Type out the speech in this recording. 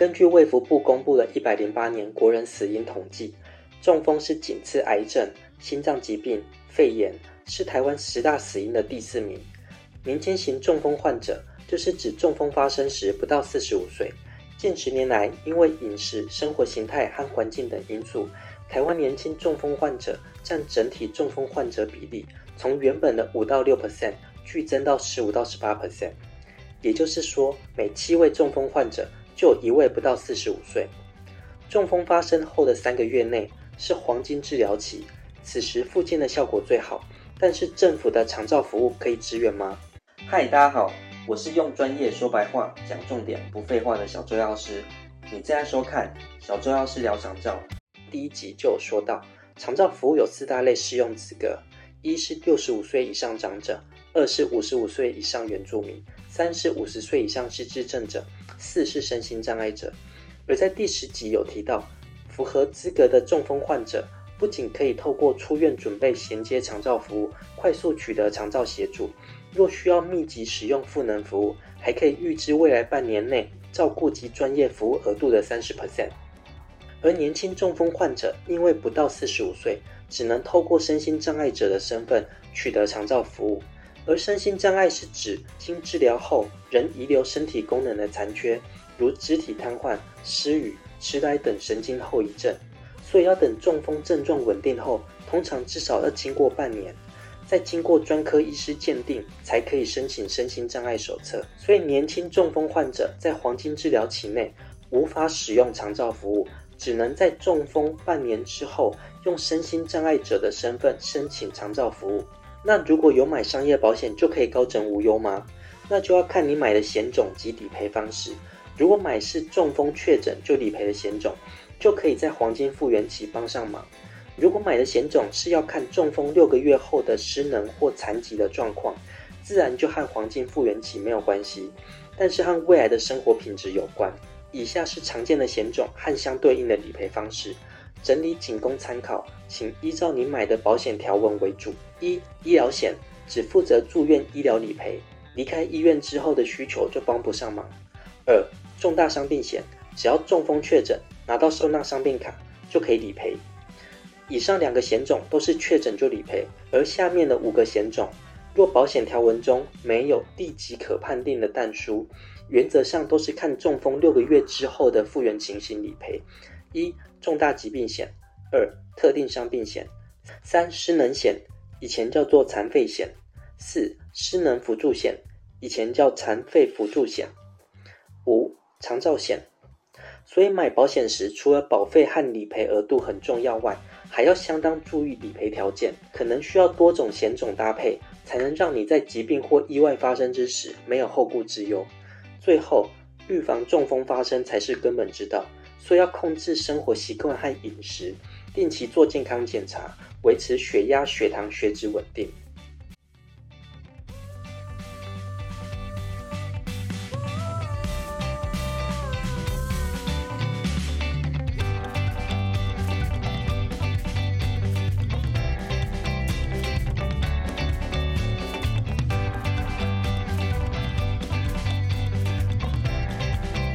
根据卫福部公布的一百零八年国人死因统计，中风是仅次癌症、心脏疾病、肺炎，是台湾十大死因的第四名。年轻型中风患者就是指中风发生时不到四十五岁。近十年来，因为饮食、生活形态和环境等因素，台湾年轻中风患者占整体中风患者比例，从原本的五到六 percent 剧增到十五到十八 percent。也就是说，每七位中风患者就有一位不到四十五岁。中风发生后的三个月内是黄金治疗期，此时复健的效果最好。但是政府的长照服务可以支援吗？嗨，大家好，我是用专业说白话、讲重点不废话的小周药师。你正在收看小周药师聊长照。第一集就有说到，长照服务有四大类适用资格：一是六十五岁以上长者，二是五十五岁以上原住民。三是五十岁以上失智症者，四是身心障碍者。而在第十集有提到，符合资格的中风患者，不仅可以透过出院准备衔接长照服务，快速取得长照协助；若需要密集使用赋能服务，还可以预支未来半年内照顾及专业服务额度的三十 percent。而年轻中风患者因为不到四十五岁，只能透过身心障碍者的身份取得长照服务。而身心障碍是指经治疗后仍遗留身体功能的残缺，如肢体瘫痪、失语、痴呆等神经后遗症。所以要等中风症状稳定后，通常至少要经过半年，再经过专科医师鉴定，才可以申请身心障碍手册。所以年轻中风患者在黄金治疗期内无法使用长照服务，只能在中风半年之后用身心障碍者的身份申请长照服务。那如果有买商业保险就可以高枕无忧吗？那就要看你买的险种及理赔方式。如果买是中风确诊就理赔的险种，就可以在黄金复原期帮上忙。如果买的险种是要看中风六个月后的失能或残疾的状况，自然就和黄金复原期没有关系，但是和未来的生活品质有关。以下是常见的险种和相对应的理赔方式。整理仅供参考，请依照你买的保险条文为主。一、医疗险只负责住院医疗理赔，离开医院之后的需求就帮不上忙。二、重大伤病险只要中风确诊，拿到受纳伤病卡就可以理赔。以上两个险种都是确诊就理赔，而下面的五个险种，若保险条文中没有立即可判定的但书，原则上都是看中风六个月之后的复原情形理赔。一重大疾病险，二特定伤病险，三失能险，以前叫做残废险，四失能辅助险，以前叫残废辅助险，五长照险。所以买保险时，除了保费和理赔额度很重要外，还要相当注意理赔条件，可能需要多种险种搭配，才能让你在疾病或意外发生之时没有后顾之忧。最后，预防中风发生才是根本之道。所以要控制生活习惯和饮食，定期做健康检查，维持血压、血糖、血脂稳定。